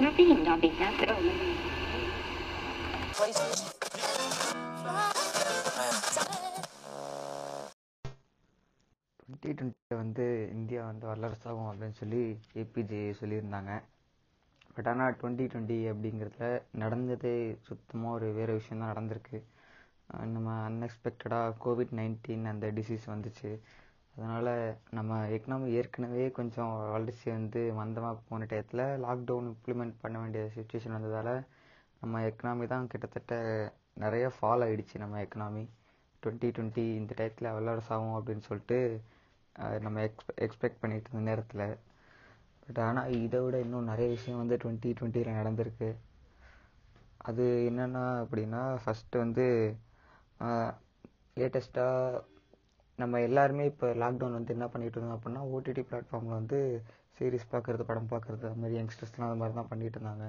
intervened on behalf of twenty டுவெண்ட்டியில் வந்து India வந்து வல்லரசாகும் அப்படின்னு சொல்லி ஏபிஜே சொல்லியிருந்தாங்க. பட் ஆனால் டுவெண்ட்டி டுவெண்ட்டி அப்படிங்கிறதுல நடந்ததே சுத்தமாக ஒரு வேறு விஷயம் தான் நடந்திருக்கு நம்ம அன்எக்ஸ்பெக்டடாக கோவிட் நைன்டீன் அந்த டிசீஸ் வந்துச்சு. அதனால் நம்ம எக்கனாமி ஏற்கனவே கொஞ்சம் வளர்ச்சி வந்து மந்தமாக போன டயத்தில் லாக்டவுன் இம்ப்ளிமெண்ட் பண்ண வேண்டிய சுச்சுவேஷன் வந்ததால் நம்ம எக்கனாமி தான் கிட்டத்தட்ட நிறைய ஃபால் ஆகிடுச்சு நம்ம எக்கனாமி டுவெண்ட்டி டுவெண்ட்டி இந்த டயத்தில் வல்லரசாகும் அப்படின்னு சொல்லிட்டு நம்ம எக்ஸ்பெ எக்ஸ்பெக்ட் பண்ணிட்டு இருந்த நேரத்தில். பட் ஆனால் இதை விட இன்னும் நிறைய விஷயம் வந்து டுவெண்ட்டி டுவெண்ட்டியில் நடந்திருக்கு. அது என்னென்னா அப்படின்னா ஃபஸ்ட்டு வந்து லேட்டஸ்ட்டாக நம்ம எல்லாருமே இப்போ லாக்டவுன் வந்து என்ன பண்ணிட்டு இருந்தோம் அப்படின்னா ஓடிடி பிளாட்ஃபார்மில் வந்து சீரிஸ் பார்க்குறது படம் பார்க்குறது அது மாதிரி யங்ஸ்டர்ஸ்லாம் அது மாதிரி தான் பண்ணிட்டு இருந்தாங்க.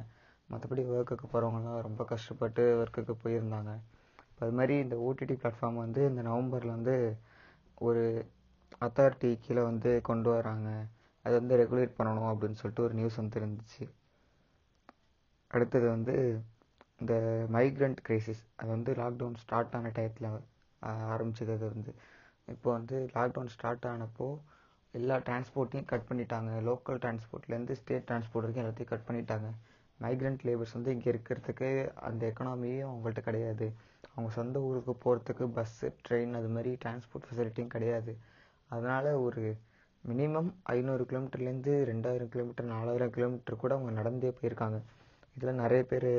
மற்றபடி ஒர்க்குக்கு போகிறவங்கலாம் ரொம்ப கஷ்டப்பட்டு ஒர்க்குக்கு போயிருந்தாங்க. இப்போ அது மாதிரி இந்த ஓடிடி பிளாட்ஃபார்ம் வந்து இந்த நவம்பரில் வந்து ஒரு அத்தாரிட்டி கீழே வந்து கொண்டு வராங்க. அது வந்து ரெகுலேட் பண்ணணும் அப்படின்னு சொல்லிட்டு ஒரு நியூஸ் வந்து இருந்துச்சு. அடுத்தது வந்து இந்த மைக்ரண்ட் கிரைசிஸ் அது வந்து லாக்டவுன் ஸ்டார்ட் ஆன டயத்தில் ஆரம்பிச்சது அது வந்து. இப்போ வந்து லாக்டவுன் ஸ்டார்ட் ஆனப்போ எல்லா டிரான்ஸ்போர்ட்டையும் கட் பண்ணிட்டாங்க. லோக்கல் டிரான்ஸ்போர்ட்லேருந்து ஸ்டேட் டிரான்ஸ்போர்ட் வரைக்கும் எல்லாத்தையும் கட் பண்ணிட்டாங்க. மைக்ரண்ட் லேபர்ஸ் வந்து இங்கே இருக்கிறதுக்கு அந்த எக்கனாமியும் அவங்கள்ட்ட கிடையாது. அவங்க சொந்த ஊருக்கு போகிறதுக்கு பஸ்ஸு ட்ரெயின் அது மாதிரி டிரான்ஸ்போர்ட் ஃபெசிலிட்டியும் கிடையாது. அதனால் ஒரு மினிமம் ஐநூறு கிலோமீட்டர்லேருந்து ரெண்டாயிரம் கிலோமீட்டர் நாலாயிரம் கிலோமீட்டர் கூட அவங்க நடந்தே போயிருக்காங்க. இதில் நிறைய பேர்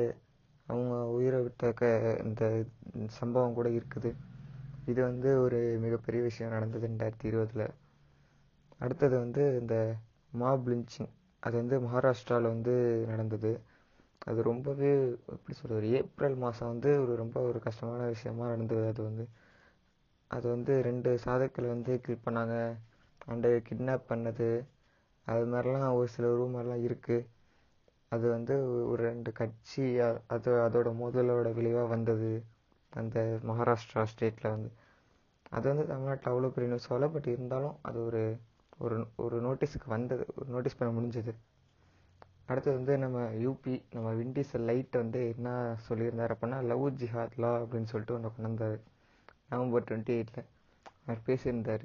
அவங்க உயிரை விட்ட இந்த சம்பவம் கூட இருக்குது. இது வந்து ஒரு மிகப்பெரிய விஷயம் நடந்தது ரெண்டாயிரத்தி இருபதில். அடுத்தது வந்து இந்த மாப் லிஞ்சிங் அது வந்து மகாராஷ்டிராவில் வந்து நடந்தது. அது ரொம்பவே எப்படி சொல்கிறது ஏப்ரல் மாதம் வந்து ஒரு ரொம்ப ஒரு கஷ்டமான விஷயமா நடந்தது. அது வந்து அது வந்து ரெண்டு சாதக்களை வந்து கில் பண்ணாங்க. அண்டு கிட்னாப் பண்ணது. அது மாதிரிலாம் ஒரு சில ரூமெல்லாம் இருக்குது அது வந்து ஒரு ரெண்டு கட்சி அது அதோட மோதலோட விளைவாக வந்தது. அந்த மகாராஷ்டிரா ஸ்டேட்டில் வந்து. அது வந்து தமிழ்நாட்டில் அவ்வளோ பெரிய நியூஸ் ஆகல பட் இருந்தாலும் அது ஒரு ஒரு ஒரு நோட்டீஸுக்கு வந்தது. ஒரு நோட்டீஸ் பண்ண முடிஞ்சது. அடுத்தது வந்து நம்ம யூபி நம்ம விண்டீஸ் லைட் வந்து என்ன சொல்லியிருந்தார் அப்படின்னா லவ் ஜிஹாத் லா அப்படின்னு சொல்லிட்டு ஒன்று கொண்டு வந்தார் நவம்பர் டுவெண்ட்டி எயிட்டில் அவர் பேசியிருந்தார்.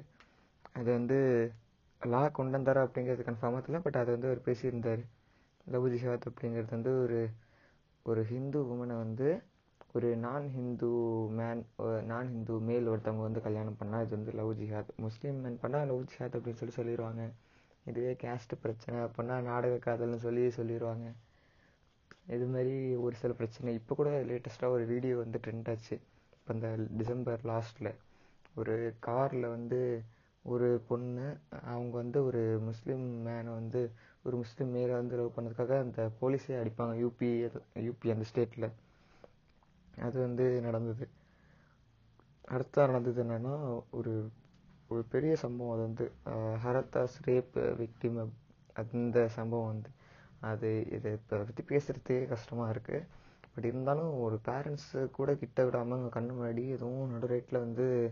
அது வந்து லா கொண்டு வந்தாரா அப்படிங்கிறது கன்ஃபார்மாக தெரியல பட் அது வந்து அவர் பேசியிருந்தார். லவ் ஜிஹாத் அப்படிங்கிறது வந்து ஒரு ஒரு ஹிந்து உமனை வந்து ஒரு நான் ஹிந்து மேன் நான் ஹிந்து மேல் ஒருத்தவங்க வந்து கல்யாணம் பண்ணால் இது வந்து லவ் ஜிஹாத் முஸ்லீம் மேன் பண்ணால் லவ் ஜிஹாத் அப்படின்னு சொல்லி சொல்லிடுவாங்க இதுவே கேஸ்ட் பிரச்சனை. அப்படின்னா நாடக காதல்னு சொல்லி சொல்லிடுவாங்க இது மாதிரி ஒரு சில பிரச்சனை. இப்போ கூட லேட்டஸ்ட்டாக ஒரு வீடியோ வந்து ட்ரெண்ட் ஆச்சு. இப்போ இந்த டிசம்பர் லாஸ்ட்டில் ஒரு காரில் வந்து ஒரு பொண்ணு அவங்க வந்து ஒரு முஸ்லீம் மேனை வந்து ஒரு முஸ்லீம் மேலே வந்து லவ் பண்ணதுக்காக அந்த போலீஸே அடிப்பாங்க. யூபி யூபி அந்த ஸ்டேட்டில் அது வந்து நடந்தது. அடுத்தா நடந்தது என்னென்னா ஒரு ஒரு பெரிய சம்பவம். அது வந்து ஹரத்தாஸ் ரேப் விக்டிம் அந்த சம்பவம் வந்து அது இதை இப்போ பற்றி பேசுகிறதுக்கே கஷ்டமாக இருக்குது பட் இருந்தாலும் ஒரு பேரண்ட்ஸு கூட கிட்ட விடாமல் அவங்க கண்ணு முன்னாடி எதுவும் நடு ரைட்டில் வந்து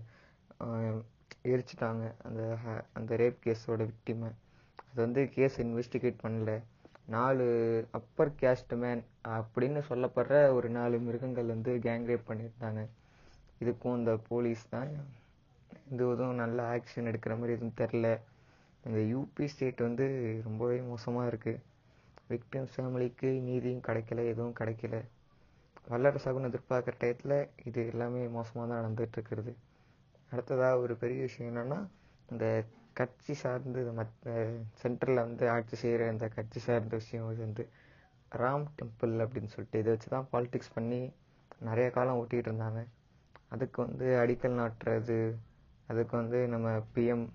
எரிச்சிட்டாங்க. அந்த ஹ- அந்த ரேப் கேஸோட விக்டிமை அது வந்து கேஸ் இன்வெஸ்டிகேட் பண்ணல. நாலு அப்பர் கேஸ்ட் மேன் அப்படின்னு சொல்லப்படுற ஒரு நாலு மிருகங்கள் வந்து கேங் ரேப் பண்ணியிருந்தாங்க. இதுக்கும் இந்த போலீஸ் தான் இது எதுவும் நல்ல ஆக்ஷன் எடுக்கிற மாதிரி எதுவும் தெரில இந்த யூபி ஸ்டேட் வந்து ரொம்பவே மோசமாக இருக்குது விக்டிம்ஸ் ஃபேமிலிக்கு நீதியும் கிடைக்கல எதுவும் கிடைக்கல. வல்லரசாகுன்னு எதிர்பார்க்குற டயத்தில் இது எல்லாமே மோசமாக தான் நடந்துட்டு அடுத்ததாக ஒரு பெரிய விஷயம் என்னென்னா இந்த கட்சி சார்ந்து மற்ற சென்ட்ரலில் வந்து ஆட்சி செய்கிற இந்த கட்சி சார்ந்த விஷயம் இது வந்து ராம் டெம்பிள் அப்படின்னு சொல்லிட்டு இதை வச்சு தான் பாலிடிக்ஸ் பண்ணி நிறைய காலம் ஓட்டிகிட்டு இருந்தாங்க. அதுக்கு வந்து அடிக்கல் நாட்டுறது அதுக்கு வந்து நம்ம பிஎம்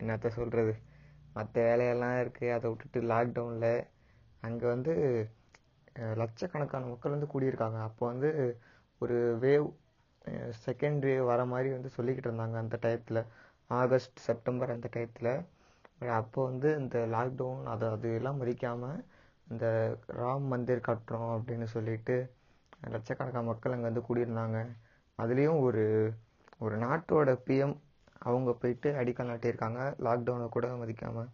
என்னத்த சொல்கிறது மற்ற வேலையெல்லாம் இருக்குது அதை விட்டுட்டு லாக்டவுனில் அங்கே வந்து லட்சக்கணக்கான மக்கள் வந்து கூடியிருக்காங்க. அப்போ வந்து ஒரு வேவ் செகண்ட் வேவ் வர மாதிரி வந்து சொல்லிக்கிட்டு இருந்தாங்க அந்த டயத்தில் ஆகஸ்ட் செப்டம்பர் அந்த டயத்தில். அப்போ வந்து இந்த லாக்டவுன் அதை அது எல்லாம் மதிக்காமல் இந்த ராம் மந்திர் கட்டுறோம் அப்படின்னு சொல்லிட்டு லட்சக்கணக்கான மக்கள் அங்கே வந்து கூடியிருந்தாங்க. அதுலேயும் ஒரு ஒரு நாட்டோட பிஎம் அவங்க போயிட்டு அடிக்கல் நாட்டியிருக்காங்க. லாக்டவுனை கூட மதிக்காமல்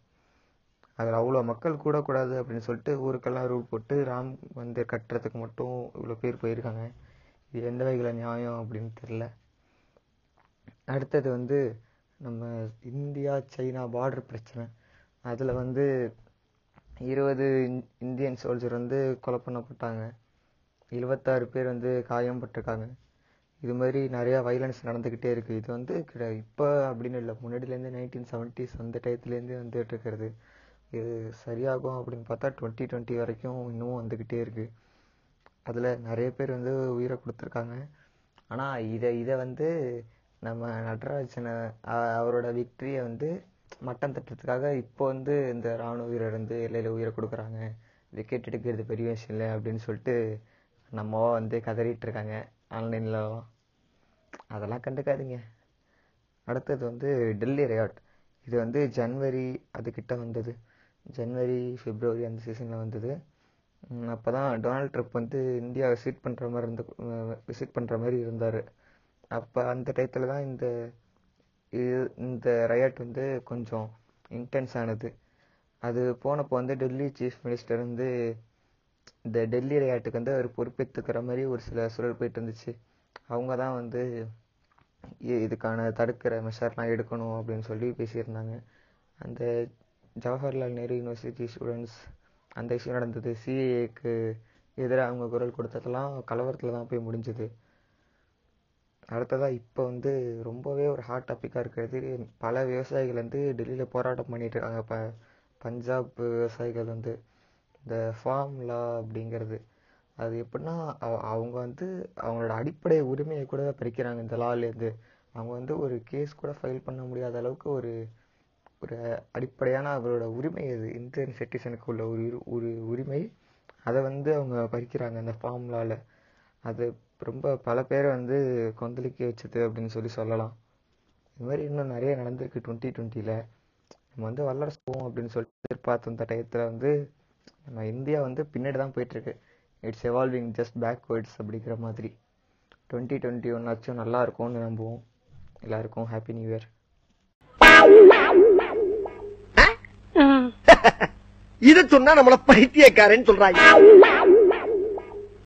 அதில் அவ்வளோ மக்கள் கூடக்கூடாது அப்படின்னு சொல்லிட்டு ஊருக்கெல்லாம் ரூல் போட்டு ராம் மந்திர் கட்டுறதுக்கு மட்டும் இவ்வளோ பேர் போயிருக்காங்க. இது எந்த வகையில் நியாயம் அப்படின்னு தெரில அடுத்தது வந்து நம்ம இந்தியா சைனா பார்டர் பிரச்சனை. அதில் வந்து இருபது இந்தியன் சோல்ஜர் வந்து கொலை பண்ணப்பட்டாங்க. இருபத்தாறு பேர் வந்து காயம் பட்டிருக்காங்க. இது மாதிரி நிறையா வைலன்ஸ் நடந்துக்கிட்டே இருக்குது இது வந்து கிட- இப்போ அப்படின்னு இல்லை. முன்னாடிலேருந்து நைன்டீன் செவன்ட்டிஸ் அந்த டயத்துலேருந்தே வந்துட்டு இருக்கிறது. இது சரியாகும் அப்படின்னு பார்த்தா டுவெண்ட்டி டுவெண்ட்டி வரைக்கும் இன்னமும் வந்துக்கிட்டே இருக்குது அதில் நிறைய பேர் வந்து உயிரை கொடுத்துருக்காங்க. ஆனால் இதை இதை வந்து நம்ம நடராஜனை அவரோட விக்டரியை வந்து மட்டம் தட்டுறதுக்காக இப்போ வந்து இந்த ராணுவ வீரர் வந்து எல்லையில் உயிரை கொடுக்குறாங்க. விக்கெட் எடுக்கிறது பெரிய விஷயம் இல்லை அப்படின்னு சொல்லிட்டு நம்மவா வந்து கதறிட்டு இருக்காங்க. ஆன்லைனில் அதெல்லாம் கண்டுக்காதீங்க. அடுத்தது வந்து டெல்லி ரயாட். இது வந்து ஜன்வரி அதுக்கிட்ட வந்தது. ஜன்வரி பிப்ரவரி அந்த சீசனில் வந்தது. அப்போ தான் டொனால்ட் ட்ரம்ப் வந்து இந்தியா விசிட் பண்ணுற மாதிரி இருந்த விசிட் பண்ணுற மாதிரி இருந்தார். அப்போ அந்த டயத்தில் தான் இந்த இது இந்த ரயட் வந்து கொஞ்சம் இன்டென்ஸ் ஆனது. அது போனப்போ வந்து டெல்லி சீஃப் மினிஸ்டர் வந்து இந்த டெல்லி ரயாட்டுக்கு வந்து அவர் பொறுப்பேற்றுக்கிற மாதிரி ஒரு சில சூழல் போயிட்டு இருந்துச்சு. அவங்க தான் வந்து இதுக்கான தடுக்கிற மெஷர்லாம் எடுக்கணும் அப்படின்னு சொல்லி பேசியிருந்தாங்க. அந்த ஜவஹர்லால் நேரு யூனிவர்சிட்டி ஸ்டூடெண்ட்ஸ் அந்த இஷ்யூ நடந்தது. சிஏஏக்கு எதிராக அவங்க குரல் கொடுத்ததெல்லாம் கலவரத்தில் தான் போய் முடிஞ்சது. அடுத்ததாக இப்போ வந்து ரொம்பவே ஒரு ஹாட் டாப்பிக்காக இருக்கிறது. பல விவசாயிகள் வந்து டெல்லியில் போராட்டம் பண்ணிட்டு இருக்காங்க. ப பஞ்சாப் விவசாயிகள் வந்து இந்த ஃபார்ம் லா அப்படிங்கிறது. அது எப்படின்னா அவ- அவங்க வந்து அவங்களோட அடிப்படை உரிமையை கூட பறிக்கிறாங்க இந்த லாலேருந்து அவங்க வந்து ஒரு கேஸ் கூட ஃபைல் பண்ண முடியாத அளவுக்கு ஒரு ஒரு அடிப்படையான அவரோட உரிமை அது. இந்தியன் சிட்டிசனுக்கு உள்ள ஒரு ஒரு உரிமை. அதை வந்து அவங்க பறிக்கிறாங்க அந்த ஃபார்ம்லாவில் அது ரொம்ப பல பேரை வந்து கொந்தளிக்க வச்சது அப்படின்னு சொல்லி சொல்லலாம். இது மாதிரி இன்னும் நிறைய நடந்திருக்கு டுவெண்ட்டி டுவெண்ட்டியில் நம்ம வந்து வல்லரசு போவோம் அப்படின்னு சொல்லிட்டு எதிர்பார்த்த அந்த டயத்தில் வந்து நம்ம இந்தியா வந்து பின்னாடி தான் போயிட்டுருக்கு. இட்ஸ் எவால்விங் ஜஸ்ட் பேக்வேர்ட்ஸ் அப்படிங்கிற மாதிரி. டுவெண்ட்டி டுவெண்ட்டி ஒன் ஆச்சும் நல்லா இருக்கும்னு நம்புவோம். எல்லாருக்கும் ஹாப்பி நியூ இயர் இத சொன்னா நம்மள பைத்தியக்காரன்னு சொல்றாங்க.